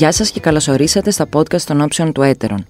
Γεια σας και καλώς ορίσατε στα podcast των όψεων του Έτερον.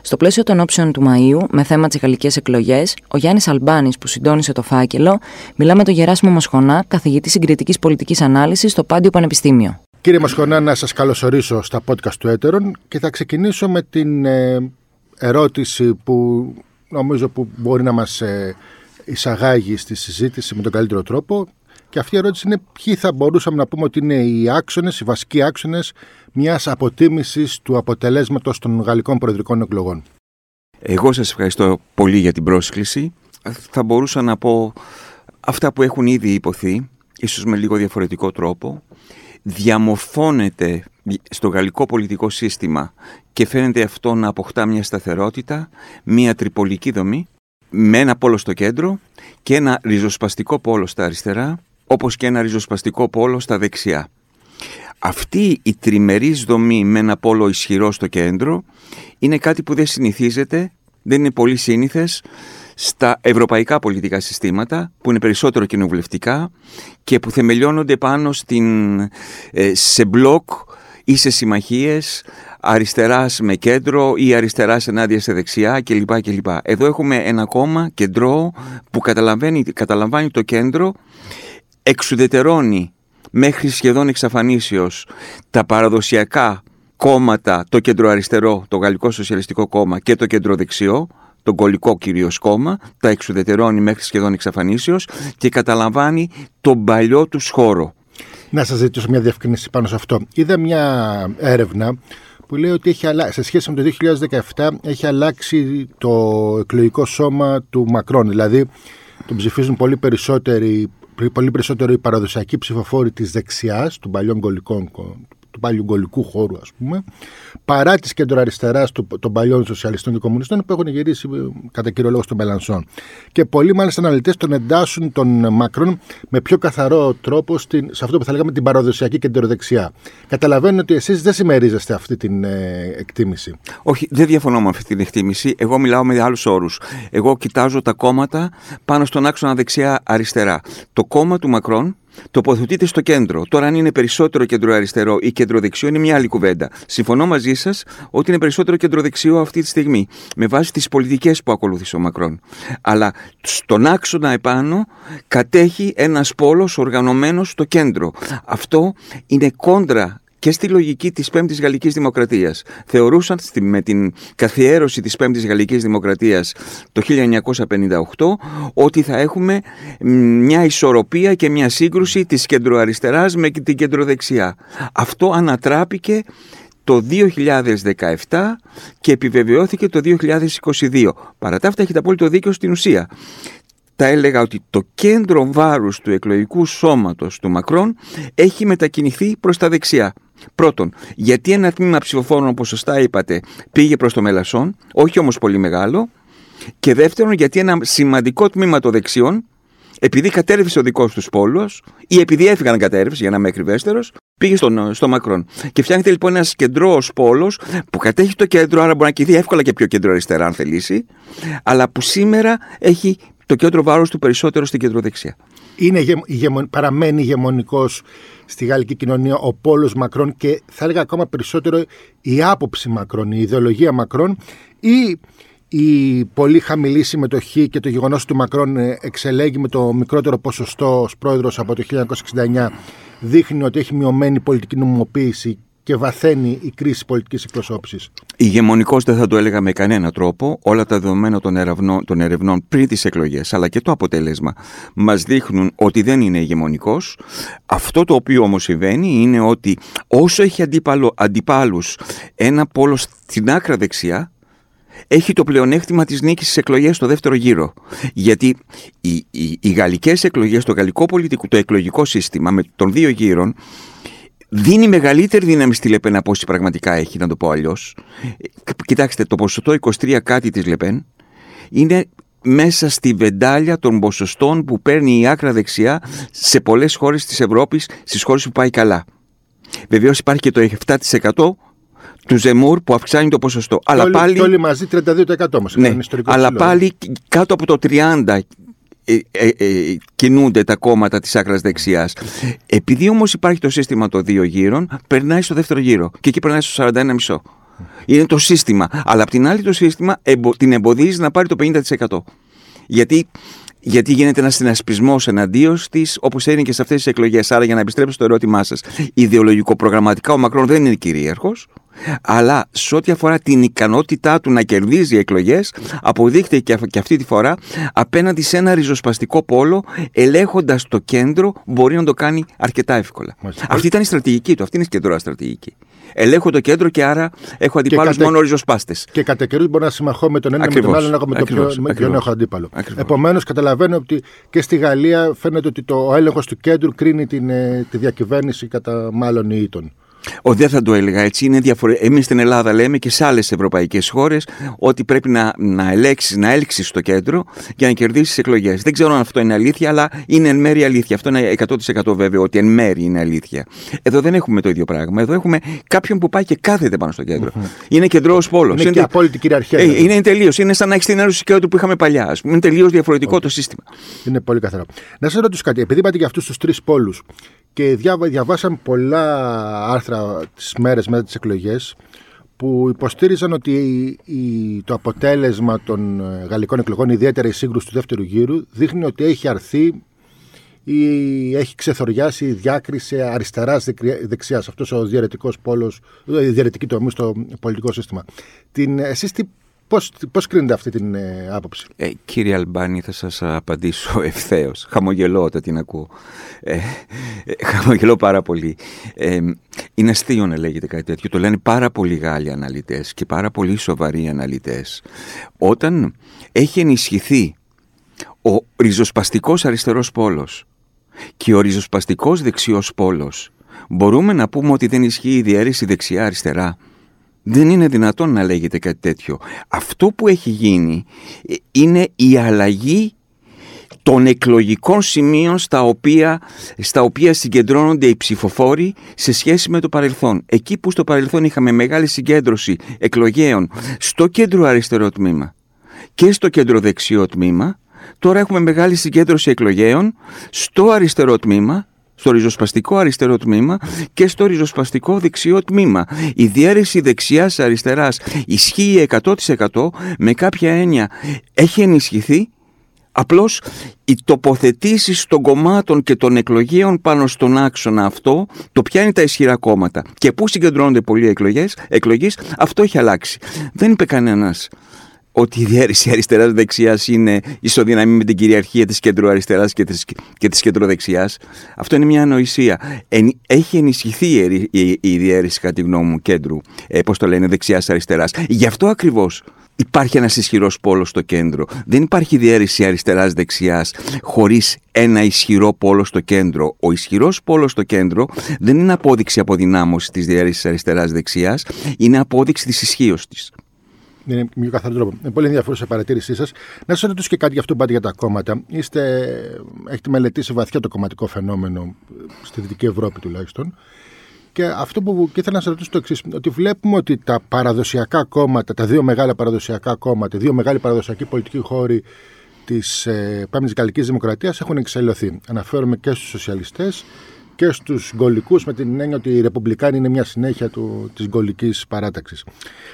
Στο πλαίσιο των όψεων του Μαΐου, με θέμα τις γαλλικές εκλογές, ο Γιάννης Αλμπάνης που συντόνισε το φάκελο, μιλά με τον Γεράσιμο Μοσχονά, καθηγητή συγκριτικής πολιτικής ανάλυσης στο Πάντιο Πανεπιστήμιο. Κύριε Μοσχονά, να σας καλωσορίσω στα podcast του Έτερον και θα ξεκινήσω με την ε, ερώτηση που νομίζω που μπορεί να μας ε, εισαγάγει στη συζήτηση με τον καλύτερο τρόπο και αυτή η ερώτηση είναι ποιοι θα μπορούσαμε να πούμε ότι είναι οι άξονες, οι βασικοί άξονες μιας αποτίμησης του αποτελέσματος των γαλλικών προεδρικών εκλογών. Εγώ σας ευχαριστώ πολύ για την πρόσκληση. Θα μπορούσα να πω αυτά που έχουν ήδη υποθεί, ίσως με λίγο διαφορετικό τρόπο. Διαμορφώνεται στο γαλλικό πολιτικό σύστημα και φαίνεται αυτό να αποκτά μια σταθερότητα, μια τριπολική δομή, με ένα πόλο στο κέντρο και ένα ριζοσπαστικό πόλο στα αριστερά, όπως και ένα ριζοσπαστικό πόλο στα δεξιά. Αυτή η τριμερής δομή με ένα πόλο ισχυρό στο κέντρο είναι κάτι που δεν συνηθίζεται, δεν είναι πολύ σύνηθες στα ευρωπαϊκά πολιτικά συστήματα που είναι περισσότερο κοινοβουλευτικά και που θεμελιώνονται πάνω στην, ε, σε μπλοκ ή σε συμμαχίες αριστεράς με κέντρο ή αριστεράς ενάντια σε δεξιά κλπ. κλπ. Εδώ έχουμε ένα κόμμα κεντρό που καταλαμβάνει, καταλαμβάνει το κέντρο, εξουδετερώνει μέχρι σχεδόν εξαφανίσεως τα παραδοσιακά κόμματα, το κεντροαριστερό, το Γαλλικό Σοσιαλιστικό Κόμμα και το κεντροδεξιό, τον κολλικό κυρίως κόμμα, τα εξουδετερώνει μέχρι σχεδόν εξαφανίσεως και καταλαμβάνει τον παλιό τους χώρο. Να σας ζητήσω μια διευκρίνηση πάνω σε αυτό. Είδα μια έρευνα που λέει ότι έχει σε σχέση με το 2017 έχει αλλάξει το εκλογικό σώμα του Μακρόν. Δηλαδή τον ψηφίζουν πολύ περισσότεροι πολύ περισσότερο οι παραδοσιακοί ψηφοφόροι της δεξιάς, των παλιών γκολικών του παλιογκολικού χώρου, ας πούμε, παρά τη κεντροαριστερά των παλιών σοσιαλιστών και κομμουνιστών που έχουν γυρίσει ε, κατά κύριο λόγο στον Μελανσόν. Και πολλοί μάλιστα αναλυτές τον εντάσσουν τον Μακρόν με πιο καθαρό τρόπο στην, σε αυτό που θα λέγαμε την παραδοσιακή κεντροδεξιά. Καταλαβαίνω ότι εσείς δεν συμμερίζεστε αυτή την ε, εκτίμηση. Όχι, δεν διαφωνώ με αυτή την εκτίμηση. Εγώ μιλάω με άλλους όρους. Εγώ κοιτάζω τα κόμματα πάνω στον άξονα δεξιά-αριστερά. Το κόμμα του Μακρόν τοποθετείται στο κέντρο. Τώρα, αν είναι περισσότερο κεντροαριστερό ή κεντροδεξιό, είναι μια άλλη κουβέντα. Συμφωνώ μαζί σας ότι είναι περισσότερο κεντροδεξιό αυτή τη στιγμή, με βάση τις πολιτικές που ακολούθησε ο Μακρόν. Αλλά στον άξονα επάνω κατέχει ένας πόλος οργανωμένος στο κέντρο. Αυτό είναι κόντρα και στη λογική της Πέμπτης Γαλλικής Δημοκρατίας. Θεωρούσαν με την καθιέρωση της Πέμπτης Γαλλικής Δημοκρατίας το 1958 ότι θα έχουμε μια ισορροπία και μια σύγκρουση της κεντροαριστεράς με την κεντροδεξιά. Αυτό ανατράπηκε το 2017 και επιβεβαιώθηκε το 2022. Παρά τα αυτά έχετε απόλυτο δίκιο στην ουσία θα έλεγα ότι το κέντρο βάρους του εκλογικού σώματος του Μακρόν έχει μετακινηθεί προς τα δεξιά. Πρώτον, γιατί ένα τμήμα ψηφοφόρων, όπως σωστά είπατε, πήγε προς το Μελασσόν, όχι όμως πολύ μεγάλο. Και δεύτερον, γιατί ένα σημαντικό τμήμα των δεξιών, επειδή κατέρευσε ο δικός τους πόλος, ή επειδή έφυγαν κατέρευση, για να είμαι ακριβέστερος, πήγε στον, στο Μακρόν. Και φτιάχνεται λοιπόν ένας κεντρό πόλος που κατέχει το κέντρο, άρα μπορεί να κηδεί εύκολα και πιο κέντρο-αριστερά, αν θελήσει, αλλά που σήμερα έχει το κέντρο βάρος του περισσότερο στην κεντροδεξιά. Είναι, παραμένει ηγεμονικός στη γαλλική κοινωνία ο πόλος Μακρόν και θα έλεγα ακόμα περισσότερο η άποψη Μακρόν, η ιδεολογία Μακρόν ή η πολύ χαμηλή συμμετοχή και το γεγονός ότι ο Μακρόν ε, εξελέγει με το μικρότερο ποσοστό ως πρόεδρος από το 1969 δείχνει ότι έχει μειωμένη πολιτική νομιμοποίηση και βαθαίνει η κρίση πολιτικής εκπροσώπησης. Ηγεμονικός δεν θα το έλεγα με κανένα τρόπο. Όλα τα δεδομένα των ερευνών, των ερευνών πριν τις εκλογές, αλλά και το αποτέλεσμα, μας δείχνουν ότι δεν είναι ηγεμονικός. Αυτό το οποίο όμως συμβαίνει είναι ότι όσο έχει αντιπάλους ένα πόλο στην άκρα δεξιά, έχει το πλεονέκτημα της νίκης στις εκλογές στο δεύτερο γύρο. Γιατί οι, οι, οι γαλλικές εκλογές, το γαλλικό πολιτικό, το εκλογικό σύστημα με των δύο γύρων δίνει μεγαλύτερη δύναμη στη Λεπέν από όσοι πραγματικά έχει, να το πω αλλιώς. Κοιτάξτε, το ποσοστό 23 κάτι της Λεπέν είναι μέσα στη βεντάλια των ποσοστών που παίρνει η άκρα δεξιά σε πολλές χώρες της Ευρώπης, στις χώρες που πάει καλά. Βεβαίως υπάρχει και το 7% του Ζεμούρ που αυξάνει το ποσοστό. Και αλλά όλοι, πάλι, και όλοι μαζί 32% όμως. Ναι, αλλά πάλι κάτω από το 30% ε, ε, ε, κινούνται τα κόμματα της άκρας δεξιάς. Επειδή όμως υπάρχει το σύστημα των δύο γύρων, περνάει στο δεύτερο γύρο και εκεί περνάει στο 41,5. Είναι το σύστημα. Αλλά απ' την άλλη το σύστημα την εμποδίζει να πάρει το 50%. Γιατί γιατί γίνεται ένας συνασπισμός εναντίον τη, όπως έγινε και σε αυτές τις εκλογές. Άρα, για να επιστρέψω στο ερώτημά σας, ιδεολογικο-προγραμματικά ο Μακρόν δεν είναι κυρίαρχος, αλλά σε ό,τι αφορά την ικανότητά του να κερδίζει εκλογές, αποδείχθηκε και αυτή τη φορά απέναντι σε ένα ριζοσπαστικό πόλο, ελέγχοντας το κέντρο, μπορεί να το κάνει αρκετά εύκολα. Αυτή ήταν η στρατηγική του, αυτή είναι η κεντρώα στρατηγική. Ελέγχω το κέντρο και άρα έχω αντιπάλους κατε... μόνο ριζοσπάστες. Και κατά καιρού μπορώ να συμμαχώ με τον ένα Ακριβώς. με τον άλλο, να έχω με το πιο, έχω αντίπαλο. Επομένως, καταλαβαίνω ότι και στη Γαλλία φαίνεται ότι το έλεγχος του κέντρου κρίνει την, ε, τη διακυβέρνηση κατά μάλλον ήτων. Ο, δεν θα το έλεγα έτσι. Είναι διαφορε... Εμείς στην Ελλάδα λέμε και σε άλλες ευρωπαϊκές χώρες ότι πρέπει να, να ελέξεις να έλξεις στο κέντρο για να κερδίσεις εκλογές. Δεν ξέρω αν αυτό είναι αλήθεια, αλλά είναι εν μέρει αλήθεια. Αυτό είναι 100% βέβαιο ότι εν μέρει είναι αλήθεια. Εδώ δεν έχουμε το ίδιο πράγμα. Εδώ έχουμε κάποιον που πάει και κάθεται πάνω στο κεντρο Είναι κεντρό πόλος. Είναι, είναι και απόλυτη κυριαρχία. Ε, δηλαδή. είναι τελείω. Είναι σαν να έχεις την ένωση και που είχαμε παλιά. Είναι τελείως διαφορετικό το σύστημα. Είναι πολύ καθαρό. Να σας ρωτήσω κάτι. Επειδή είπατε για αυτούς τους τρεις πόλους, και διαβάσαμε πολλά άρθρα τις μέρες μετά τις εκλογές που υποστήριζαν ότι το αποτέλεσμα των ε, γαλλικών εκλογών, ιδιαίτερα η σύγκρουση του δεύτερου γύρου, δείχνει ότι έχει αρθεί ή έχει ξεθοριάσει η διάκριση αριστεράς-δεξιάς. Αυτός ο διαιρετικός πόλος, η διαιρετική τομή στο πολιτικό σύστημα. Την, εσείς τι Πώς, πώς κρίνετε αυτή την ε, άποψη; Ε, κύριε Αλμπάνη, θα σας απαντήσω ευθέως. Χαμογελώ όταν την ακούω. Ε, ε, χαμογελώ πάρα πολύ. Ε, είναι αστείο να λέγεται κάτι τέτοιο. Το λένε πάρα πολλοί Γάλλοι αναλυτές και πάρα πολλοί σοβαροί αναλυτές. Όταν έχει ενισχυθεί ο ριζοσπαστικός αριστερός πόλος και ο ριζοσπαστικός δεξιός πόλος, μπορούμε να πούμε ότι δεν ισχύει η διαίρεση δεξιά-αριστερά. Δεν είναι δυνατόν να λέγεται κάτι τέτοιο. Αυτό που έχει γίνει ε, είναι η αλλαγή των εκλογικών σημείων στα οποία, στα οποία συγκεντρώνονται οι ψηφοφόροι σε σχέση με το παρελθόν. Εκεί που στο παρελθόν είχαμε μεγάλη συγκέντρωση εκλογέων στο κέντρο αριστερό τμήμα και στο κέντρο δεξιό τμήμα, τώρα έχουμε μεγάλη συγκέντρωση εκλογέων στο αριστερό τμήμα στο ριζοσπαστικό αριστερό τμήμα και στο ριζοσπαστικό δεξιό τμήμα. Η διαίρεση δεξιάς-αριστεράς ισχύει 100% με κάποια έννοια έχει ενισχυθεί Απλώς οι τοποθετήσεις των κομμάτων και των εκλογέων πάνω στον άξονα αυτό, το ποια είναι τα ισχυρά κόμματα και πού συγκεντρώνονται πολλοί εκλογές, εκλογές, αυτό έχει αλλάξει. Δεν είπε κανένας ότι η διαίρεση αριστερά-δεξιά είναι ισοδυναμή με την κυριαρχία της κεντροαριστερά και τη και της κεντροδεξιά. Αυτό είναι μια ανοησία. έχει ενισχυθεί η, η, διαίρεση, κατά τη γνώμη μου, κέντρου, ε, πώς το λένε, δεξιά-αριστερά. Γι' αυτό ακριβώς υπάρχει ένας ισχυρός πόλος στο κέντρο. Δεν υπάρχει διαίρεση αριστερά-δεξιά χωρίς ένα ισχυρό πόλο στο κέντρο. Ο ισχυρός πόλος στο κέντρο δεν είναι απόδειξη αποδυνάμωσης της διαίρεση αριστερά-δεξιά, είναι απόδειξη της ισχύως της είναι με πιο καθαρό τρόπο. Είναι πολύ ενδιαφέρουσα η παρατήρησή σας. Να σας ρωτήσω και κάτι για αυτό που πάτε για τα κόμματα. Είστε, έχετε μελετήσει βαθιά το κομματικό φαινόμενο στη Δυτική Ευρώπη τουλάχιστον. Και αυτό που και ήθελα να σας ρωτήσω το εξής: Ότι βλέπουμε ότι τα παραδοσιακά κόμματα, τα δύο μεγάλα παραδοσιακά κόμματα, δύο μεγάλοι παραδοσιακοί πολιτικοί χώροι της ε, Πέμπτη Γαλλικής Δημοκρατίας έχουν εξελιχθεί. Αναφέρομαι και στους σοσιαλιστές και στους γκολικούς με την έννοια ότι οι Ρεπουμπλικάνοι είναι μια συνέχεια του, της γκολικής παράταξης.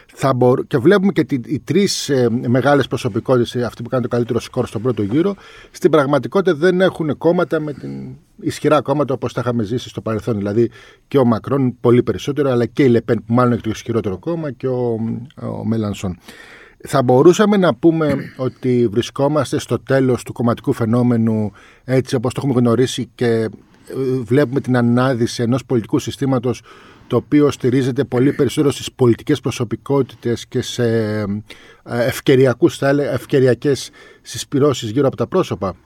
Θα Και βλέπουμε και τι, οι τρεις ε, μεγάλες προσωπικότητες, αυτοί που κάνουν το καλύτερο σκορ στον πρώτο γύρο, στην πραγματικότητα δεν έχουν κόμματα με την ισχυρά κόμματα όπως τα είχαμε ζήσει στο παρελθόν. Δηλαδή και ο Μακρόν πολύ περισσότερο, αλλά και η Λεπέν που μάλλον έχει το ισχυρότερο κόμμα και ο, ο Μέλανσον. Θα μπορούσαμε να πούμε ότι βρισκόμαστε στο τέλος του κομματικού φαινόμενου έτσι όπως το έχουμε γνωρίσει και βλέπουμε την ανάδυση ενός πολιτικού συστήματος το οποίο στηρίζεται πολύ περισσότερο στις πολιτικές προσωπικότητες και σε ε, ευκαιριακούς, θα έλεγα, ευκαιριακές συσπυρώσεις γύρω από τα πρόσωπα.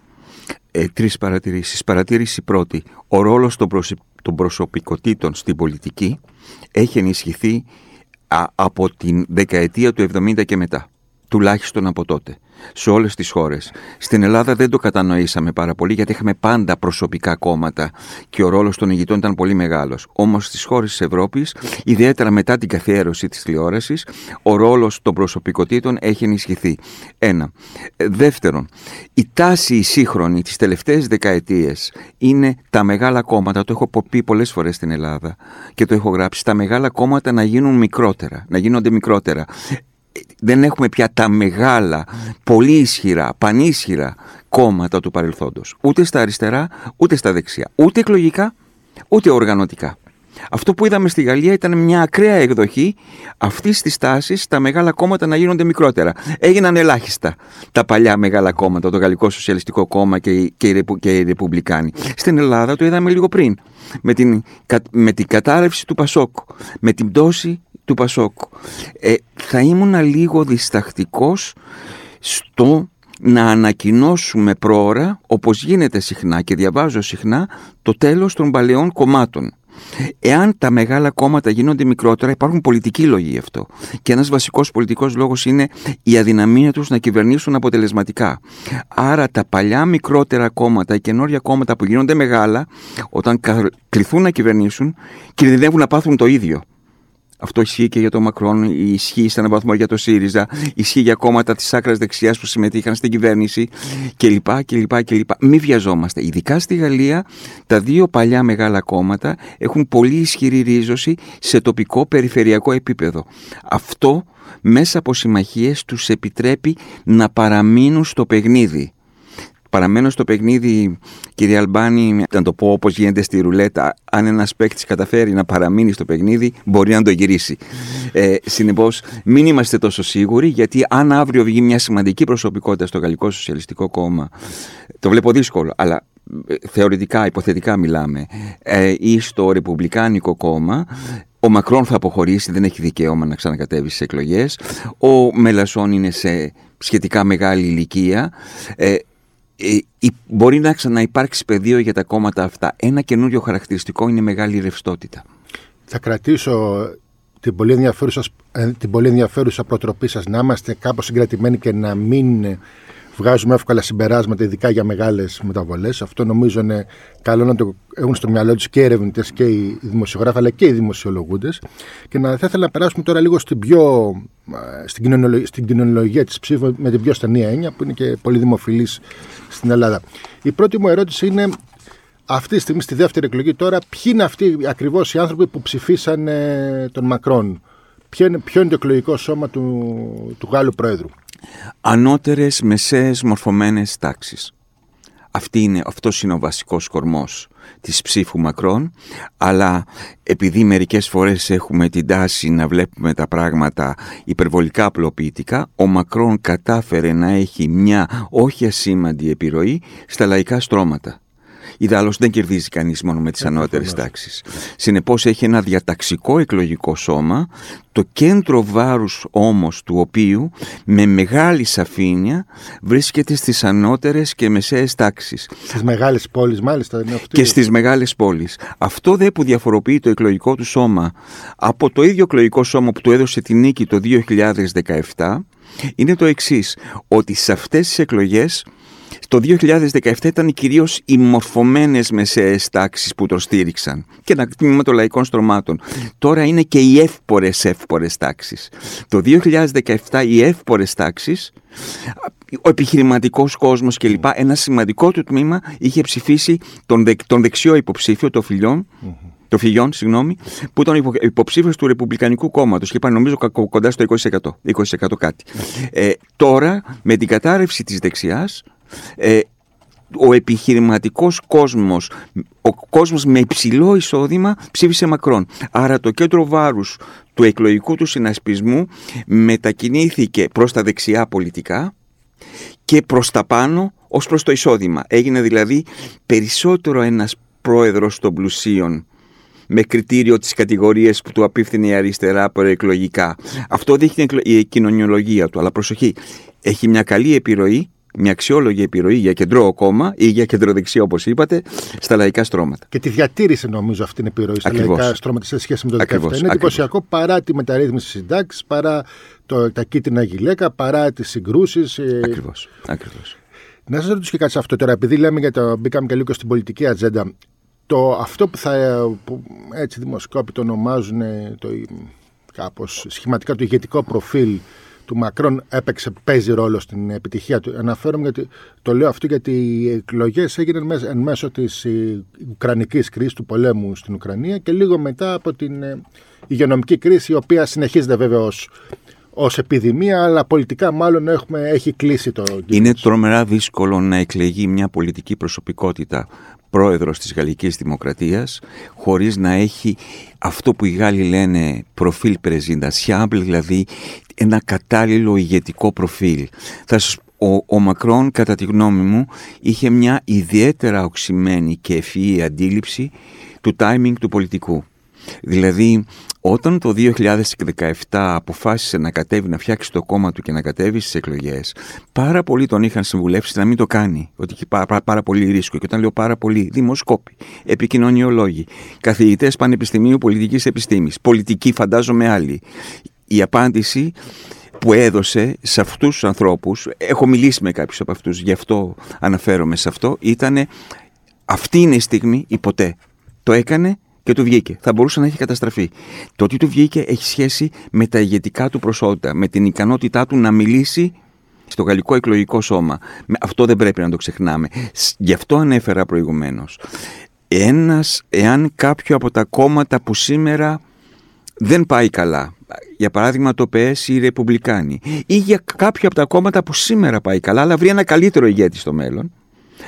Ε, τρεις παρατηρήσεις. Παρατήρηση πρώτη. Ο ρόλος των, των προσωπικότητων στην πολιτική έχει ενισχυθεί από την δεκαετία του 70 και μετά. τουλάχιστον από τότε σε όλες τις χώρες. Στην Ελλάδα δεν το κατανοήσαμε πάρα πολύ γιατί είχαμε πάντα προσωπικά κόμματα και ο ρόλος των ηγητών ήταν πολύ μεγάλος. Όμως στις χώρες της Ευρώπης, ιδιαίτερα μετά την καθιέρωση της τηλεόρασης, ο ρόλος των προσωπικότητων έχει ενισχυθεί. Ένα. Δεύτερον, η τάση η σύγχρονη τις τελευταίες δεκαετίες είναι τα μεγάλα κόμματα, το έχω πει πολλές φορές στην Ελλάδα και το έχω γράψει, τα μεγάλα κόμματα να γίνουν μικρότερα, να γίνονται μικρότερα δεν έχουμε πια τα μεγάλα, πολύ ισχυρά, πανίσχυρα κόμματα του παρελθόντος. Ούτε στα αριστερά, ούτε στα δεξιά. Ούτε εκλογικά, ούτε οργανωτικά. Αυτό που είδαμε στη Γαλλία ήταν μια ακραία εκδοχή αυτής της τάσης τα μεγάλα κόμματα να γίνονται μικρότερα. Έγιναν ελάχιστα τα παλιά μεγάλα κόμματα, το Γαλλικό Σοσιαλιστικό Κόμμα και οι, και οι, Ρεπουμπλικάνοι. Στην Ελλάδα το είδαμε λίγο πριν. Με την, με την κατάρρευση του Πασόκ, με την πτώση του Πασόκ. Ε, θα ήμουν λίγο διστακτικός στο να ανακοινώσουμε πρόωρα, όπως γίνεται συχνά και διαβάζω συχνά, το τέλος των παλαιών κομμάτων. Εάν τα μεγάλα κόμματα γίνονται μικρότερα, υπάρχουν πολιτικοί λόγοι γι' αυτό. Και ένας βασικός πολιτικός λόγος είναι η αδυναμία τους να κυβερνήσουν αποτελεσματικά. Άρα τα παλιά μικρότερα κόμματα, οι καινόρια κόμματα που γίνονται μεγάλα, όταν κληθούν να κυβερνήσουν, κινδυνεύουν να πάθουν το ίδιο. Αυτό ισχύει και για τον Μακρόν, ισχύει σε έναν βαθμό για το ΣΥΡΙΖΑ, ισχύει για κόμματα της άκρας δεξιάς που συμμετείχαν στην κυβέρνηση κλπ. κλπ, κλπ. Μην βιαζόμαστε. Ειδικά στη Γαλλία, τα δύο παλιά μεγάλα κόμματα έχουν πολύ ισχυρή ρίζωση σε τοπικό περιφερειακό επίπεδο. Αυτό μέσα από συμμαχίες τους επιτρέπει να παραμείνουν στο παιχνίδι. Παραμένω στο παιχνίδι, κύριε Αλμπάνη, να το πω όπως γίνεται στη ρουλέτα. Αν ένας παίκτης καταφέρει να παραμείνει στο παιχνίδι, μπορεί να το γυρίσει. Ε, Συνεπώς, μην είμαστε τόσο σίγουροι, γιατί αν αύριο βγει μια σημαντική προσωπικότητα στο Γαλλικό Σοσιαλιστικό Κόμμα, το βλέπω δύσκολο, αλλά ε, θεωρητικά, υποθετικά μιλάμε, ε, ή στο Ρεπουμπλικάνικο Κόμμα, ο Μακρόν θα αποχωρήσει, δεν έχει δικαίωμα να ξανακατέβει στις εκλογές. Ο Μελασσόν είναι σε σχετικά μεγάλη ηλικία. Ε, ε, μπορεί να ξαναυπάρξει πεδίο για τα κόμματα αυτά. Ένα καινούριο χαρακτηριστικό είναι η μεγάλη ρευστότητα. Θα κρατήσω την πολύ ενδιαφέρουσα, ε, την πολύ ενδιαφέρουσα προτροπή σας να είμαστε κάπως συγκρατημένοι και να μην βγάζουμε εύκολα συμπεράσματα, ειδικά για μεγάλες μεταβολές. Αυτό νομίζω είναι καλό να το έχουν στο μυαλό τους και οι ερευνητές και οι δημοσιογράφοι, αλλά και οι δημοσιολογούντες. Και να, θα ήθελα να περάσουμε τώρα λίγο στην πιο. Στην, κοινωνιολογία, στην κοινωνιολογία της ψήφου με την πιο στενή έννοια, που είναι και πολύ δημοφιλής στην Ελλάδα. Η πρώτη μου ερώτηση είναι αυτή τη στιγμή στη δεύτερη εκλογή τώρα, ποιοι είναι αυτοί ακριβώς οι άνθρωποι που ψηφίσαν τον Μακρόν; Ποιο είναι, ποιο είναι το εκλογικό σώμα του, του Γάλλου Πρόεδρου; Ανώτερες μεσαίες μορφωμένες τάξεις. Αυτή είναι, αυτός είναι ο βασικός κορμός της ψήφου Μακρόν, αλλά επειδή μερικές φορές έχουμε την τάση να βλέπουμε τα πράγματα υπερβολικά απλοποιητικά, ο Μακρόν κατάφερε να έχει μια όχι ασήμαντη επιρροή στα λαϊκά στρώματα. Ιδάλω δεν κερδίζει κανείς μόνο με τις ανώτερες τάξεις. Συνεπώς έχει ένα διαταξικό εκλογικό σώμα, το κέντρο βάρους όμως του οποίου με μεγάλη σαφήνεια βρίσκεται στις ανώτερες και μεσαίες τάξεις. Στις μεγάλες πόλεις, μάλιστα. Είναι Και στις μεγάλες πόλεις. Αυτό δε που διαφοροποιεί το εκλογικό του σώμα από το ίδιο εκλογικό σώμα που του έδωσε τη νίκη το 2017 είναι το εξής, ότι σε αυτές τις εκλογές το 2017 ήταν κυρίως οι μορφωμένες μεσαίες τάξεις που το στήριξαν και ένα τμήμα των λαϊκών στρωμάτων. Τώρα είναι και οι εύπορες εύπορες τάξεις. Το 2017 οι εύπορες τάξεις, ο επιχειρηματικός κόσμος κλπ. Ένα σημαντικό του τμήμα είχε ψηφίσει τον, τον δεξιό υποψήφιο, το Φιλιόν, το Φιγιόν, συγγνώμη, που ήταν υποψήφιος του Ρεπουμπλικανικού Κόμματος και είπαν νομίζω κοντά στο 20%. 20% κάτι. Ε, τώρα, με την κατάρρευση της δεξιάς, ε, ο επιχειρηματικός κόσμος, ο κόσμος με υψηλό εισόδημα ψήφισε Μακρόν. Άρα το κέντρο βάρους του εκλογικού του συνασπισμού μετακινήθηκε προς τα δεξιά πολιτικά και προς τα πάνω ως προς το εισόδημα. Έγινε δηλαδή περισσότερο ένας πρόεδρος των πλουσίων με κριτήριο τις κατηγορίες που του απίφθηνε η αριστερά προεκλογικά. Αυτό δείχνει η κοινωνιολογία του. Αλλά προσοχή, έχει μια καλή επιρροή μια αξιόλογη επιρροή για κεντρό κόμμα ή για κεντροδεξιά, όπως είπατε, στα λαϊκά στρώματα. Και τη διατήρησε, νομίζω, αυτή την επιρροή στα λαϊκά στρώματα σε σχέση με το 2017. Είναι εντυπωσιακό παρά τη μεταρρύθμιση συντάξης, παρά το, τα κίτρινα γυλαίκα, παρά τις συγκρούσεις. Ακριβώς. Ακριβώς. Να σας ρωτήσω και κάτι σε αυτό τώρα, επειδή λέμε για το μπήκαμε και λίγο στην πολιτική ατζέντα. Το, αυτό που, θα, που έτσι δημοσκόποι το ονομάζουν το, κάπως σχηματικά το ηγετικό προφίλ του Μακρόν έπαιξε, παίζει ρόλο στην επιτυχία του. Αναφέρομαι γιατί το λέω αυτό γιατί οι εκλογές έγιναν εν μέσω της Ουκρανικής κρίσης, του πολέμου στην Ουκρανία και λίγο μετά από την ε, υγειονομική κρίση, η οποία συνεχίζεται βέβαια ως επιδημία, αλλά πολιτικά μάλλον έχουμε, έχει κλείσει το Είναι τρομερά δύσκολο να εκλεγεί μια πολιτική προσωπικότητα πρόεδρος της Γαλλικής Δημοκρατίας χωρίς να έχει αυτό που οι Γάλλοι λένε προφίλ presidential, δηλαδή ένα κατάλληλο ηγετικό προφίλ. Θα ο, ο Μακρόν κατά τη γνώμη μου είχε μια ιδιαίτερα οξυμένη και ευφυή αντίληψη του timing του πολιτικού. Δηλαδή όταν το 2017 αποφάσισε να κατέβει, να φτιάξει το κόμμα του και να κατέβει στις εκλογές, πάρα πολλοί τον είχαν συμβουλεύσει να μην το κάνει. Ότι έχει πάρα, πάρα, πολύ ρίσκο. Και όταν λέω πάρα πολύ, δημοσκόποι, επικοινωνιολόγοι, καθηγητές πανεπιστημίου πολιτικής επιστήμης, πολιτικοί φαντάζομαι άλλοι. Η απάντηση που έδωσε σε αυτούς τους ανθρώπους, έχω μιλήσει με κάποιους από αυτούς, γι' αυτό αναφέρομαι σε αυτό, ήταν αυτή είναι η στιγμή ή ποτέ. Το έκανε και του βγήκε. Θα μπορούσε να έχει καταστραφεί. Το ότι του βγήκε έχει σχέση με τα ηγετικά του προσόντα, με την ικανότητά του να μιλήσει στο γαλλικό εκλογικό σώμα. Αυτό δεν πρέπει να το ξεχνάμε. Γι' αυτό ανέφερα προηγουμένως. Ένας, εάν κάποιο από τα κόμματα που σήμερα δεν πάει καλά, για παράδειγμα το ΠΕΣ ή οι Ρεπουμπλικάνοι, ή για κάποιο από τα κόμματα που σήμερα πάει καλά, αλλά βρει ένα καλύτερο ηγέτη στο μέλλον,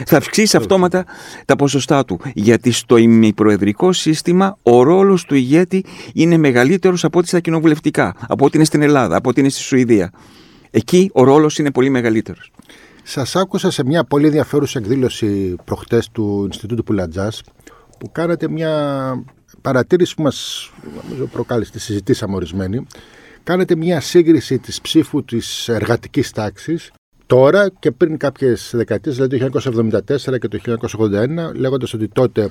θα αυξήσει αυτόματα τα ποσοστά του. Γιατί στο ημιπροεδρικό σύστημα ο ρόλος του ηγέτη είναι μεγαλύτερος από ό,τι στα κοινοβουλευτικά, από ό,τι είναι στην Ελλάδα, από ό,τι είναι στη Σουηδία. Εκεί ο ρόλος είναι πολύ μεγαλύτερος. Σας άκουσα σε μια πολύ ενδιαφέρουσα εκδήλωση προχτές του Ινστιτούτου Πουλατζάς που κάνατε μια παρατήρηση που μας προκάλεσε, τη συζητήσαμε ορισμένη. Κάνετε μια σύγκριση της ψήφου της εργατικής τάξης τώρα και πριν κάποιες δεκαετίες, δηλαδή το 1974 και το 1981, λέγοντας ότι τότε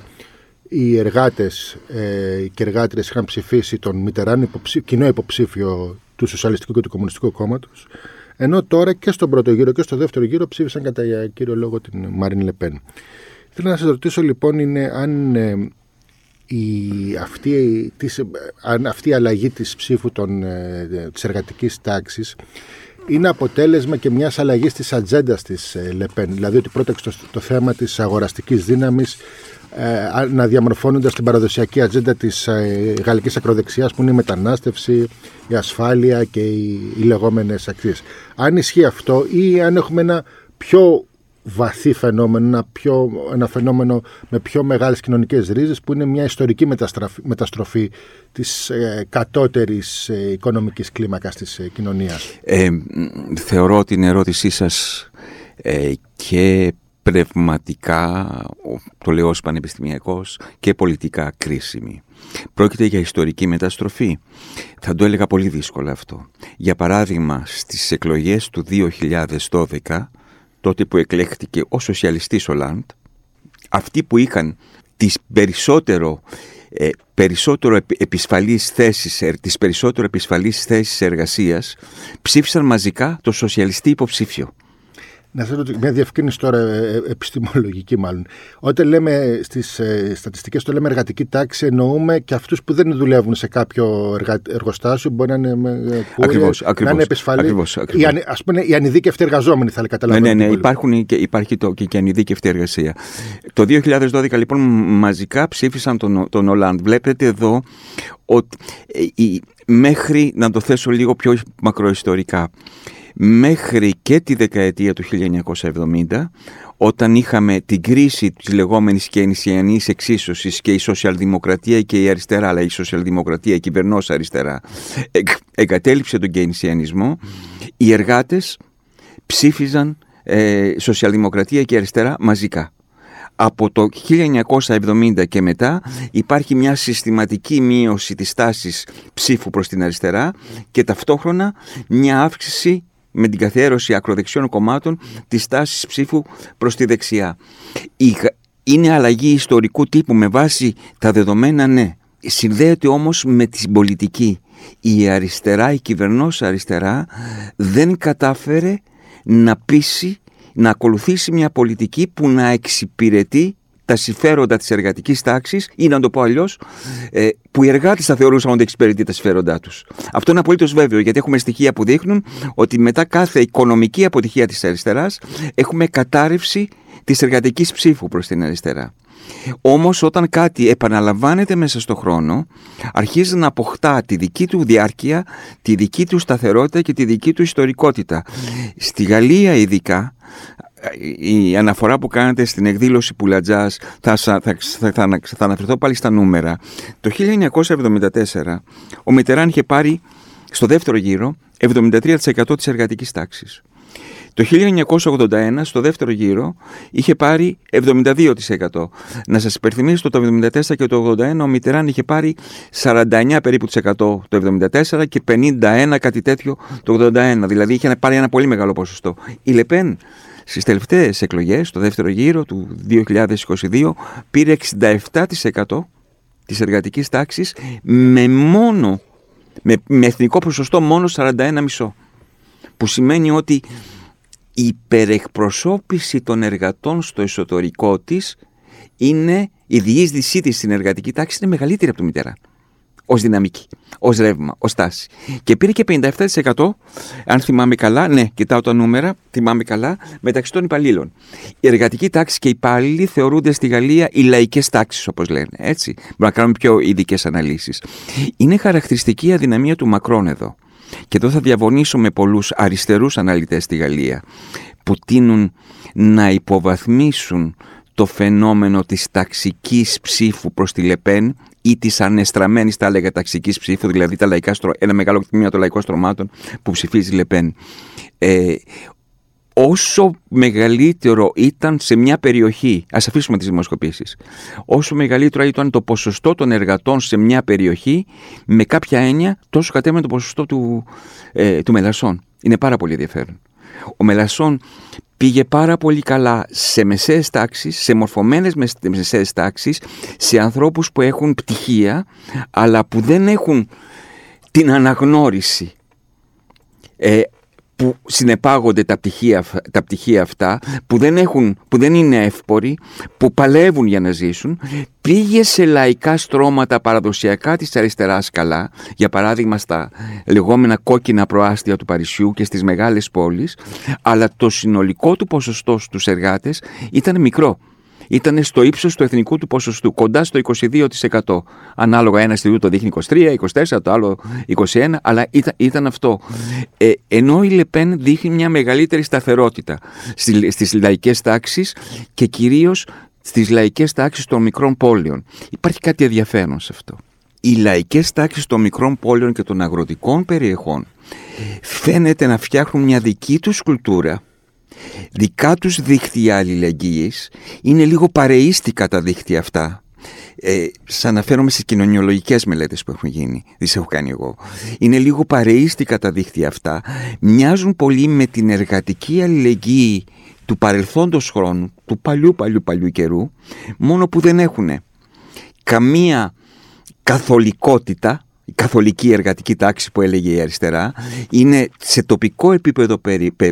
οι εργάτες ε, και εργάτριες είχαν ψηφίσει τον Μιτεράν κοινό υποψήφιο του Σοσιαλιστικού και του Κομμουνιστικού Κόμματος. Ενώ τώρα και στον πρώτο γύρο και στο δεύτερο γύρο ψήφισαν κατά κύριο λόγο την Μαρίν Λεπέν. Θέλω να σας ρωτήσω λοιπόν είναι αν, ε, η, αυτή, της, αν αυτή η αλλαγή της ψήφου των, ε, της εργατικής τάξης είναι αποτέλεσμα και μιας αλλαγής της ατζέντας της ε, Λεπέν. Δηλαδή ότι πρόταξε το, το θέμα της αγοραστικής δύναμης ε, να διαμορφώνοντας την παραδοσιακή ατζέντα της ε, γαλλικής ακροδεξιάς που είναι η μετανάστευση, η ασφάλεια και οι, οι λεγόμενες αξίες. Αν ισχύει αυτό ή αν έχουμε ένα πιο βαθύ φαινόμενο, ένα, πιο, ένα φαινόμενο με πιο μεγάλες κοινωνικές ρίζες που είναι μια ιστορική μεταστροφή της ε, κατώτερης ε, οικονομικής κλίμακας της ε, κοινωνίας. Ε, θεωρώ την ερώτησή σας ε, και πνευματικά, το λέω ως πανεπιστημιακός, και πολιτικά κρίσιμη. Πρόκειται για ιστορική μεταστροφή. Θα το έλεγα πολύ δύσκολα αυτό. Για παράδειγμα, στις εκλογές του 2012 τότε που εκλέχτηκε ο σοσιαλιστής ο Λάντ, αυτοί που είχαν τις περισσότερο, ε, περισσότερο επισφαλείς θέσεις, ε, τις περισσότερο επισφαλείς θέσεις εργασίας, ψήφισαν μαζικά το σοσιαλιστή υποψήφιο. Να σα ρωτήσω μια διευκρίνηση τώρα ε, ε, επιστημολογική, μάλλον. Όταν λέμε στις ε, στατιστικές, το λέμε εργατική τάξη, εννοούμε και αυτούς που δεν δουλεύουν σε κάποιο εργοστάσιο, μπορεί να είναι, ακριβώς, να είναι επισφαλή. Α πούμε, οι ανειδίκευτοι εργαζόμενοι, θα καταλαβαίνετε. Ναι, ναι, ναι. Υπάρχουν και, υπάρχει το, και, και ανειδίκευτη εργασία. Το 2012, λοιπόν, μαζικά ψήφισαν τον, τον Ολάντ. Βλέπετε εδώ ότι μέχρι, να το θέσω λίγο πιο μακροϊστορικά, μέχρι και τη δεκαετία του 1970 όταν είχαμε την κρίση της λεγόμενης κενησιανής εξίσωσης και η σοσιαλδημοκρατία και η αριστερά, αλλά η σοσιαλδημοκρατία, η κυβερνόσα αριστερά, εγκατέλειψε τον κενησιανισμό, οι εργάτες ψήφιζαν ε, σοσιαλδημοκρατία και αριστερά μαζικά. Από το 1970 και μετά υπάρχει μια συστηματική μείωση της τάσης ψήφου προς την αριστερά και ταυτόχρονα μια αύξηση με την καθιέρωση ακροδεξιών κομμάτων της τάσης ψήφου προς τη δεξιά. Είναι αλλαγή ιστορικού τύπου με βάση τα δεδομένα, ναι. Συνδέεται όμως με την πολιτική. Η αριστερά, η κυβερνός αριστερά δεν κατάφερε να πείσει, να ακολουθήσει μια πολιτική που να εξυπηρετεί τα συμφέροντα της εργατικής τάξης ή να το πω αλλιώς, ε, που οι εργάτες θα θεωρούσαν ότι εξυπηρετεί τα συμφέροντά τους. Αυτό είναι απολύτως βέβαιο γιατί έχουμε στοιχεία που δείχνουν ότι μετά κάθε οικονομική αποτυχία της αριστεράς έχουμε κατάρρευση της εργατικής ψήφου προς την αριστερά. Όμως, όταν κάτι επαναλαμβάνεται μέσα στον χρόνο, αρχίζει να αποκτά τη δική του διάρκεια, τη δική του σταθερότητα και τη δική του ιστορικότητα. Στη Γαλλία ειδικά, η αναφορά που κάνετε στην εκδήλωση Πουλατζάς θα, θα, θα, θα, θα αναφερθώ πάλι στα νούμερα το 1974 ο Μιτεράν είχε πάρει στο δεύτερο γύρο 73% της εργατικής τάξης το 1981 στο δεύτερο γύρο είχε πάρει 72%. Να σας υπερθυμίσω το 74 και το 81 ο Μιτεράν είχε πάρει 49 περίπου το 74 και 51 κάτι τέτοιο το 81. Δηλαδή είχε πάρει ένα πολύ μεγάλο ποσοστό. Η Λεπέν στις τελευταίες εκλογές, το δεύτερο γύρο του 2022, πήρε 67% της εργατικής τάξης με μόνο, με, με εθνικό ποσοστό μόνο 41,5%. Που σημαίνει ότι η υπερεκπροσώπηση των εργατών στο εσωτερικό της είναι, η διείσδυσή της στην εργατική τάξη είναι μεγαλύτερη από το μητέρα ως δυναμική, ως ρεύμα, ως τάση. Και πήρε και 57%, αν θυμάμαι καλά, ναι, κοιτάω τα νούμερα, θυμάμαι καλά, μεταξύ των υπαλλήλων. Η εργατική τάξη και οι υπάλληλοι θεωρούνται στη Γαλλία οι λαϊκές τάξεις, όπως λένε. Έτσι. Μπορούμε να κάνουμε πιο ειδικές αναλύσεις. Είναι χαρακτηριστική η αδυναμία του Μακρόν εδώ. Και εδώ θα διαβονήσω με πολλούς αριστερούς αναλυτές στη Γαλλία που τείνουν να υποβαθμίσουν το φαινόμενο της ταξικής ψήφου προς τη Λεπέν ή της ανεστραμμένης, θα έλεγα, ταξικής ψήφου, δηλαδή τα λαϊκά στρο... ένα μεγάλο τμήμα των λαϊκών στρωμάτων που ψηφίζει Λεπέν. Ε, όσο μεγαλύτερο ήταν σε μια περιοχή, ας αφήσουμε τις δημοσκοπήσεις, όσο μεγαλύτερο ήταν το ποσοστό των εργατών σε μια περιοχή, με κάποια έννοια, τόσο κατέμενε το ποσοστό του, ε, του Μελασσόν. Είναι πάρα πολύ ενδιαφέρον. Ο Μελασσόν πήγε πάρα πολύ καλά σε μεσαίες τάξεις, σε μορφωμένες μεσαίες τάξεις, σε ανθρώπους που έχουν πτυχία, αλλά που δεν έχουν την αναγνώριση. Ε, που συνεπάγονται τα πτυχία, τα πτυχία αυτά, που δεν, έχουν, που δεν είναι εύποροι, που παλεύουν για να ζήσουν, πήγε σε λαϊκά στρώματα παραδοσιακά της αριστεράς καλά, για παράδειγμα στα λεγόμενα κόκκινα προάστια του Παρισιού και στις μεγάλες πόλεις, αλλά το συνολικό του ποσοστό στους εργάτες ήταν μικρό ήταν στο ύψος του εθνικού του ποσοστού, κοντά στο 22%. Ανάλογα ένα στιγμή το δείχνει 23, 24, το άλλο 21, αλλά ήταν, ήταν αυτό. Ε, ενώ η Λεπέν δείχνει μια μεγαλύτερη σταθερότητα στις λαϊκές τάξεις και κυρίως στις λαϊκές τάξεις των μικρών πόλεων. Υπάρχει κάτι ενδιαφέρον σε αυτό. Οι λαϊκές τάξεις των μικρών πόλεων και των αγροτικών περιεχών φαίνεται να φτιάχνουν μια δική τους κουλτούρα δικά τους δίκτυα αλληλεγγύης είναι λίγο παρεΐστικα τα δίκτυα αυτά. Ε, σας αναφέρομαι στις κοινωνιολογικές μελέτες που έχουν γίνει τις έχω κάνει εγώ. Είναι λίγο παρεΐστικα τα δίκτυα αυτά. Μοιάζουν πολύ με την εργατική αλληλεγγύη του παρελθόντος χρόνου του παλιού παλιού παλιού καιρού μόνο που δεν έχουν καμία καθολικότητα η καθολική εργατική τάξη που έλεγε η αριστερά είναι σε τοπικό επίπεδο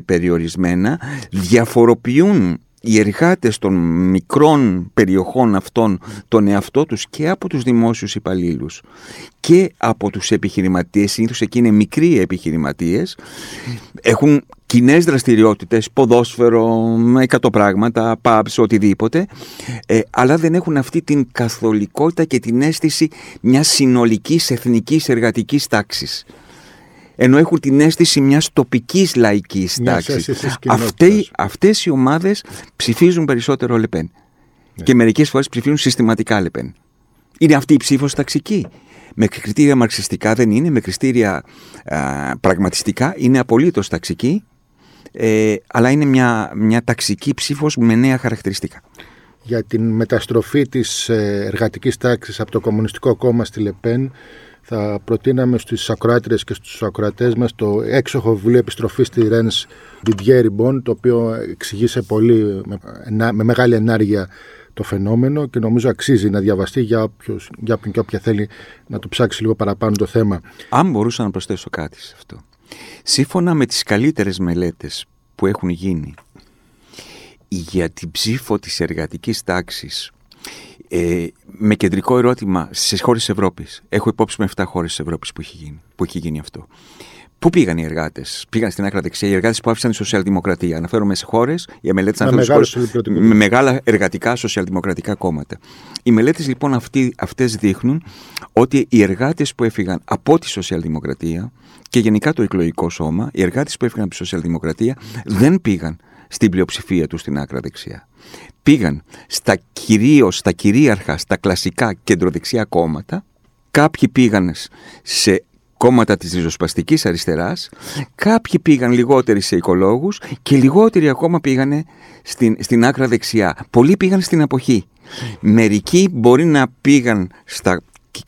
περιορισμένα, διαφοροποιούν οι εργάτες των μικρών περιοχών αυτών τον εαυτό τους και από τους δημόσιους υπαλλήλους και από τους επιχειρηματίες, συνήθως εκεί είναι μικροί επιχειρηματίες, έχουν κοινές δραστηριότητες, ποδόσφαιρο, εκατό πράγματα, pubs, οτιδήποτε, ε, αλλά δεν έχουν αυτή την καθολικότητα και την αίσθηση μιας συνολικής εθνικής εργατικής τάξης ενώ έχουν την αίσθηση μιας τοπικής λαϊκής τάξης. Αυτές, αυτές οι ομάδες ψηφίζουν περισσότερο Λεπέν. Ναι. Και μερικές φορές ψηφίζουν συστηματικά Λεπέν. Είναι αυτή η ψήφος ταξική. Με κριτήρια μαρξιστικά δεν είναι, με κριτήρια πραγματιστικά είναι απολύτως ταξική, ε, αλλά είναι μια, μια ταξική ψήφος με νέα χαρακτηριστικά. Για την μεταστροφή της ε, εργατικής τάξης από το Κομμουνιστικό Κόμμα στη Λεπέν θα προτείναμε στους ακροάτρες και στους ακροατές μας το έξοχο βιβλίο επιστροφής στη Ρένς Didier Ribbon, το οποίο εξηγήσε πολύ με, με μεγάλη ενάργεια το φαινόμενο και νομίζω αξίζει να διαβαστεί για, όποιος, για όποιον και όποια θέλει να το ψάξει λίγο παραπάνω το θέμα. Αν μπορούσα να προσθέσω κάτι σε αυτό. Σύμφωνα με τις καλύτερες μελέτες που έχουν γίνει για την ψήφο της εργατικής τάξης ε, με κεντρικό ερώτημα στι χώρες της Ευρώπης. Έχω υπόψη με 7 χώρες της Ευρώπης που, έχει γίνει, που έχει γίνει αυτό. Πού πήγαν οι εργάτες, πήγαν στην άκρα δεξιά, οι εργάτες που άφησαν τη σοσιαλδημοκρατία. Αναφέρομαι σε χώρες, οι μελέτες αναφέρονται με μεγάλα εργατικά σοσιαλδημοκρατικά κόμματα. Οι μελέτες λοιπόν αυτές δείχνουν ότι οι εργάτες που έφυγαν από τη σοσιαλδημοκρατία και γενικά το εκλογικό σώμα, οι εργάτες που έφυγαν από τη σοσιαλδημοκρατία δεν πήγαν στην πλειοψηφία τους στην άκρα δεξιά. Πήγαν στα κυρίως, στα κυρίαρχα, στα κλασικά κεντροδεξιά κόμματα, κάποιοι πήγαν σε κόμματα της ριζοσπαστικής αριστεράς, κάποιοι πήγαν λιγότεροι σε οικολόγους και λιγότεροι ακόμα πήγαν στην, στην άκρα δεξιά. Πολλοί πήγαν στην αποχή. Μερικοί μπορεί να πήγαν στα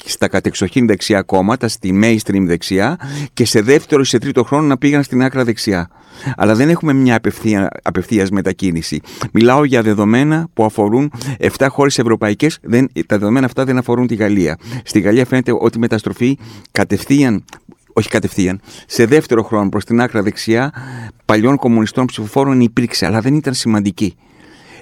στα κατεξοχήν δεξιά κόμματα, στη mainstream δεξιά και σε δεύτερο ή σε τρίτο χρόνο να πήγαν στην άκρα δεξιά. Αλλά δεν έχουμε μια απευθεία, απευθείας μετακίνηση. Μιλάω για δεδομένα που αφορούν 7 χώρες ευρωπαϊκές, δεν, τα δεδομένα αυτά δεν αφορούν τη Γαλλία. Στη Γαλλία φαίνεται ότι η μεταστροφή κατευθείαν όχι κατευθείαν, σε δεύτερο χρόνο προς την άκρα δεξιά παλιών κομμουνιστών ψηφοφόρων υπήρξε, αλλά δεν ήταν σημαντική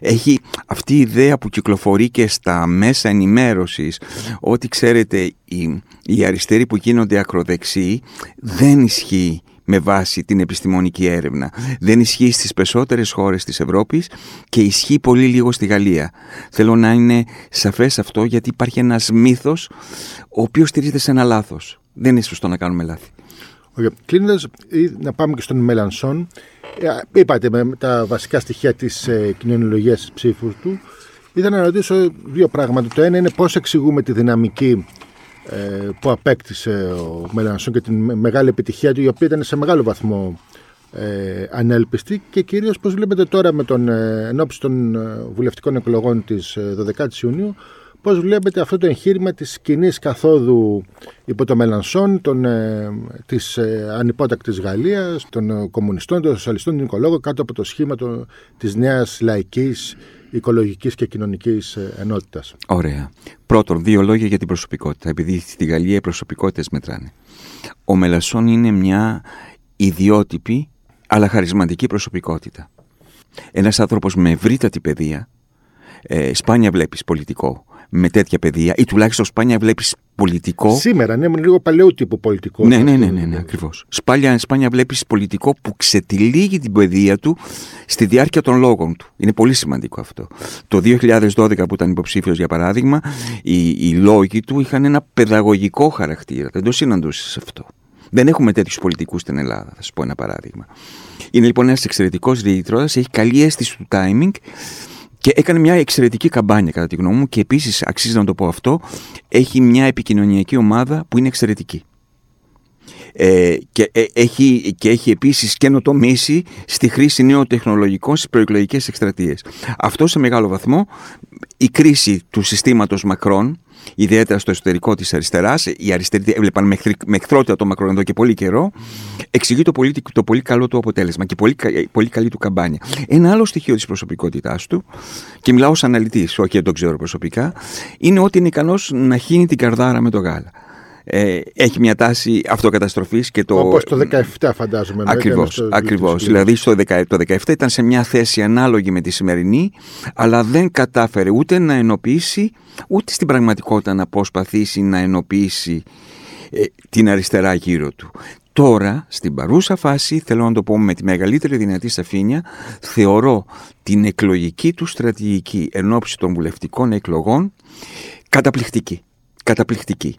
έχει αυτή η ιδέα που κυκλοφορεί και στα μέσα ενημέρωσης ότι ξέρετε οι, οι αριστεροί που γίνονται ακροδεξιοί δεν ισχύει με βάση την επιστημονική έρευνα. Δεν ισχύει στις περισσότερες χώρες της Ευρώπης και ισχύει πολύ λίγο στη Γαλλία. Θέλω να είναι σαφές αυτό γιατί υπάρχει ένας μύθος ο οποίος στηρίζεται σε ένα λάθος. Δεν είναι σωστό να κάνουμε λάθη. Okay. Κλείνοντας, να πάμε και στον Μελανσόν. Ε, είπατε με τα βασικά στοιχεία της ε, κοινωνιολογίας της ψήφους του. Ήθελα να ρωτήσω δύο πράγματα. Το ένα είναι πώς εξηγούμε τη δυναμική ε, που απέκτησε ο Μελανσόν και την μεγάλη επιτυχία του, η οποία ήταν σε μεγάλο βαθμό ε, ανέλπιστη και κυρίως πώς βλέπετε τώρα με τον ε, ενόψη των βουλευτικών εκλογών της 12 η Ιουνίου Πώς βλέπετε αυτό το εγχείρημα της κοινή καθόδου υπό το Μελανσόν, των, ε, της ε, ανυπότακτης Γαλλίας, των ε, κομμουνιστών, των σοσιαλιστών, των οικολόγων κάτω από το σχήμα το, της νέας λαϊκής, οικολογικής και κοινωνικής ε, ενότητας. Ωραία. Πρώτον, δύο λόγια για την προσωπικότητα, επειδή στη Γαλλία οι προσωπικότητες μετράνε. Ο Μελανσόν είναι μια ιδιότυπη αλλά χαρισματική προσωπικότητα. Ένας άνθρωπος με ευρύτατη παιδεία, ε, σπάνια βλέπεις πολιτικό με τέτοια παιδεία ή τουλάχιστον σπάνια βλέπεις πολιτικό; Σήμερα, ναι, λίγο παλαιού τύπου πολιτικό. Ναι, ναι, ναι, ναι, ναι ακριβώς. Σπάνια, σπάνια βλέπεις πολιτικό που ξετυλίγει την παιδεία του στη διάρκεια των λόγων του. Είναι πολύ σημαντικό αυτό. Το 2012 που ήταν υποψήφιος, για παράδειγμα, οι, οι λόγοι του είχαν ένα παιδαγωγικό χαρακτήρα. Δεν το συναντούσες αυτό. Δεν έχουμε τέτοιους πολιτικούς στην Ελλάδα, θα σα πω ένα παράδειγμα. Είναι λοιπόν ένας εξαιρετικός διαιτητρότα, έχει καλή αίσθηση του timing και έκανε μια εξαιρετική καμπάνια κατά τη γνώμη μου και επίσης αξίζει να το πω αυτό, έχει μια επικοινωνιακή ομάδα που είναι εξαιρετική. Ε, και, ε, έχει, και έχει επίσης καινοτομήσει στη χρήση νέων τεχνολογικών στις προεκλογικές εκστρατείες. Αυτό σε μεγάλο βαθμό η κρίση του συστήματος Μακρόν ιδιαίτερα στο εσωτερικό της αριστεράς, οι αριστεροί έβλεπαν με εχθρότητα το Μακρόν εδώ και πολύ καιρό, εξηγεί το πολύ, το πολύ καλό του αποτέλεσμα και πολύ, πολύ καλή του καμπάνια. Ένα άλλο στοιχείο της προσωπικότητάς του, και μιλάω ως αναλυτής, όχι δεν το ξέρω προσωπικά, είναι ότι είναι ικανός να χύνει την καρδάρα με το γάλα ε, έχει μια τάση αυτοκαταστροφής και το... Όπως το 17 φαντάζομαι. Ακριβώς, ακριβώς. Δηλαδή στο 17, το 17 ήταν σε μια θέση ανάλογη με τη σημερινή αλλά δεν κατάφερε ούτε να ενοποιήσει ούτε στην πραγματικότητα να προσπαθήσει να ενοποιήσει ε, την αριστερά γύρω του. Τώρα, στην παρούσα φάση, θέλω να το πω με τη μεγαλύτερη δυνατή σαφήνεια, θεωρώ την εκλογική του στρατηγική εν των βουλευτικών εκλογών καταπληκτική. Καταπληκτική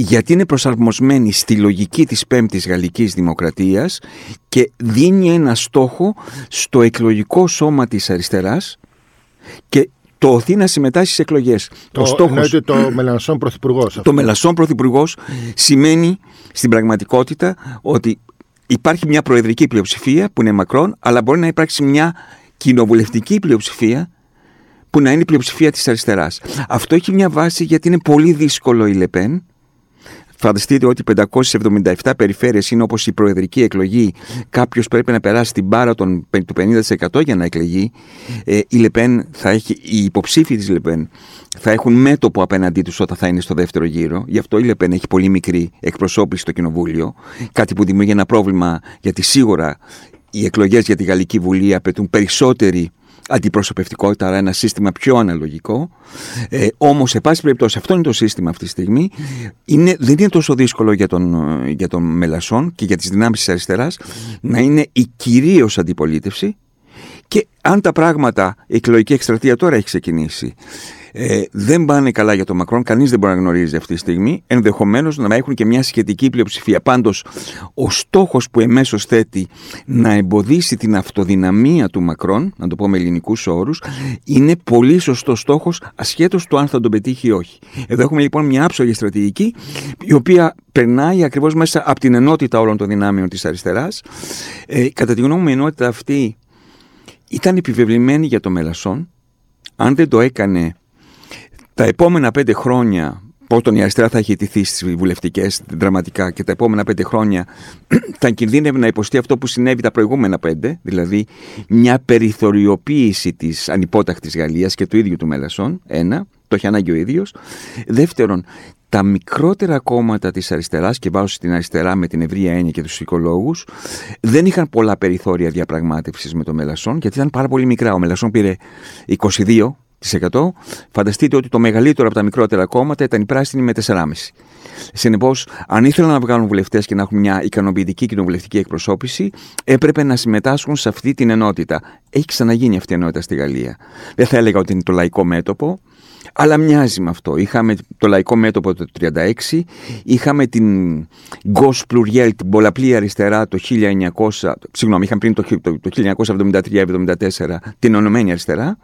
γιατί είναι προσαρμοσμένη στη λογική της πέμπτης γαλλικής δημοκρατίας και δίνει ένα στόχο στο εκλογικό σώμα της αριστεράς και το οθεί να συμμετάσχει στις εκλογές. Το, ο στόχος, το Μελανσόν Πρωθυπουργός. Το Μελανσόν Πρωθυπουργός σημαίνει στην πραγματικότητα ότι υπάρχει μια προεδρική πλειοψηφία που είναι μακρόν, αλλά μπορεί να υπάρξει μια κοινοβουλευτική πλειοψηφία που να είναι η πλειοψηφία της αριστεράς. Αυτό έχει μια βάση γιατί είναι πολύ δύσκολο η Λεπέν Φανταστείτε ότι 577 περιφέρειες είναι όπως η προεδρική εκλογή. Κάποιος πρέπει να περάσει την μπάρα των, του 50% για να εκλεγεί. Ε, η Λεπέν θα έχει, οι υποψήφοι της Λεπέν θα έχουν μέτωπο απέναντί τους όταν θα είναι στο δεύτερο γύρο. Γι' αυτό η Λεπέν έχει πολύ μικρή εκπροσώπηση στο κοινοβούλιο. Κάτι που δημιουργεί ένα πρόβλημα γιατί σίγουρα οι εκλογές για τη Γαλλική Βουλή απαιτούν περισσότερη αντιπροσωπευτικότητα, άρα ένα σύστημα πιο αναλογικό. Ε, Όμως, σε πάση περιπτώσει, αυτό είναι το σύστημα αυτή τη στιγμή. Είναι, δεν είναι τόσο δύσκολο για τον, για τον Μελασσόν και για τις δυνάμεις της αριστεράς να είναι η κυρίως αντιπολίτευση. Και αν τα πράγματα, η εκλογική εκστρατεία τώρα έχει ξεκινήσει ε, δεν πάνε καλά για τον Μακρόν. Κανείς δεν μπορεί να γνωρίζει αυτή τη στιγμή. Ενδεχομένως να έχουν και μια σχετική πλειοψηφία. Πάντως, ο στόχος που εμέσως θέτει να εμποδίσει την αυτοδυναμία του Μακρόν, να το πω με ελληνικούς όρους, είναι πολύ σωστός στόχος, ασχέτως του αν θα τον πετύχει ή όχι. Εδώ έχουμε λοιπόν μια άψογη στρατηγική, η οποία περνάει ακριβώς μέσα από την ενότητα όλων των δυνάμεων της αριστεράς. Ε, κατά τη γνώμη μου, η ενότητα αυτή ήταν επιβεβλημένη για το Μελασσόν. Αν δεν το έκανε τα επόμενα πέντε χρόνια, όταν η αριστερά θα έχει αιτηθεί στις βουλευτικές δραματικά και τα επόμενα πέντε χρόνια θα κινδύνευε να υποστεί αυτό που συνέβη τα προηγούμενα πέντε, δηλαδή μια περιθωριοποίηση της ανυπόταχτη Γαλλίας και του ίδιου του Μέλασσον. Ένα, το έχει ανάγκη ο ίδιος. Δεύτερον, τα μικρότερα κόμματα της αριστεράς, και βάζω στην αριστερά με την ευρία έννοια και τους οικολόγου, δεν είχαν πολλά περιθώρια διαπραγμάτευσης με το Μελασσόν, γιατί ήταν πάρα πολύ μικρά. Ο Μελασσόν πήρε 22 Φανταστείτε ότι το μεγαλύτερο από τα μικρότερα κόμματα ήταν η πράσινη με 4,5. Συνεπώς, αν ήθελαν να βγάλουν βουλευτές και να έχουν μια ικανοποιητική κοινοβουλευτική εκπροσώπηση, έπρεπε να συμμετάσχουν σε αυτή την ενότητα. Έχει ξαναγίνει αυτή η ενότητα στη Γαλλία. Δεν θα έλεγα ότι είναι το λαϊκό μέτωπο, αλλά μοιάζει με αυτό. Είχαμε το λαϊκό μέτωπο το 1936, είχαμε την Gauche Pluriel, την πολλαπλή αριστερά το 1900, συγγνώμη, είχαμε πριν το, το 1973-74 την Ενωμένη Αριστερά,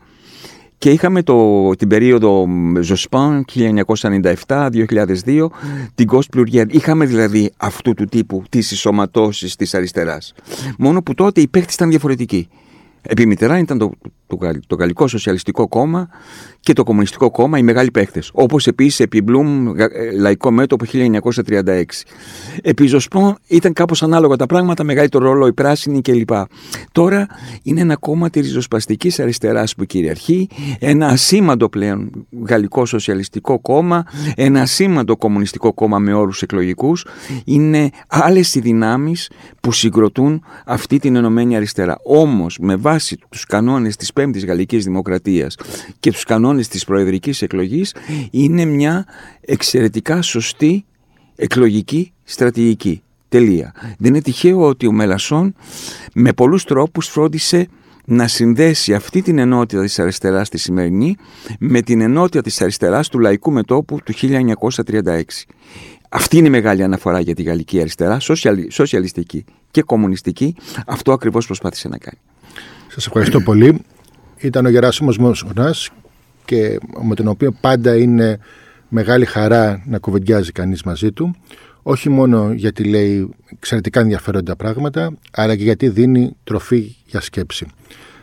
και είχαμε το, την περίοδο Ζωσπάν 1997-2002, την Ghost Pluriel. Είχαμε δηλαδή αυτού του τύπου τις εισωματώσεις της αριστεράς. Μόνο που τότε οι παίχτες ήταν διαφορετικοί. Επί Μητερά ήταν το, το, το Γαλλικό Σοσιαλιστικό Κόμμα και το Κομμουνιστικό Κόμμα οι μεγάλοι παίχτες. Όπως επίσης επί Μπλουμ ε, Λαϊκό Μέτωπο 1936. Επί Ζωσπον ήταν κάπως ανάλογα τα πράγματα, μεγαλύτερο ρόλο η πράσινη κλπ. Τώρα είναι ένα κόμμα της ριζοσπαστικής αριστεράς που κυριαρχεί, ένα ασήμαντο πλέον Γαλλικό Σοσιαλιστικό Κόμμα, ένα ασήμαντο Κομμουνιστικό Κόμμα με όρους εκλογικούς. Είναι άλλες οι δυνάμεις που συγκροτούν αυτή την ενωμένη αριστερά. Όμως με βάση τους κανόνες της Πέμπτης Γαλλικής Δημοκρατίας και τους κανόνες κανόνες της προεδρικής εκλογής είναι μια εξαιρετικά σωστή εκλογική στρατηγική. Τελεία. Δεν είναι τυχαίο ότι ο Μελασσόν με πολλούς τρόπους φρόντισε να συνδέσει αυτή την ενότητα της αριστεράς τη σημερινή με την ενότητα της αριστεράς του λαϊκού μετόπου του 1936. Αυτή είναι η μεγάλη αναφορά για τη γαλλική αριστερά, σοσιαλιστική και κομμουνιστική. Αυτό ακριβώς προσπάθησε να κάνει. Σας ευχαριστώ πολύ. Ήταν ο Γεράσιμος Μοσονάς και με τον οποίο πάντα είναι μεγάλη χαρά να κουβεντιάζει κανείς μαζί του όχι μόνο γιατί λέει εξαιρετικά ενδιαφέροντα πράγματα αλλά και γιατί δίνει τροφή για σκέψη.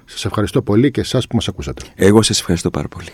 Σας ευχαριστώ πολύ και εσάς που μας ακούσατε. Εγώ σας ευχαριστώ πάρα πολύ.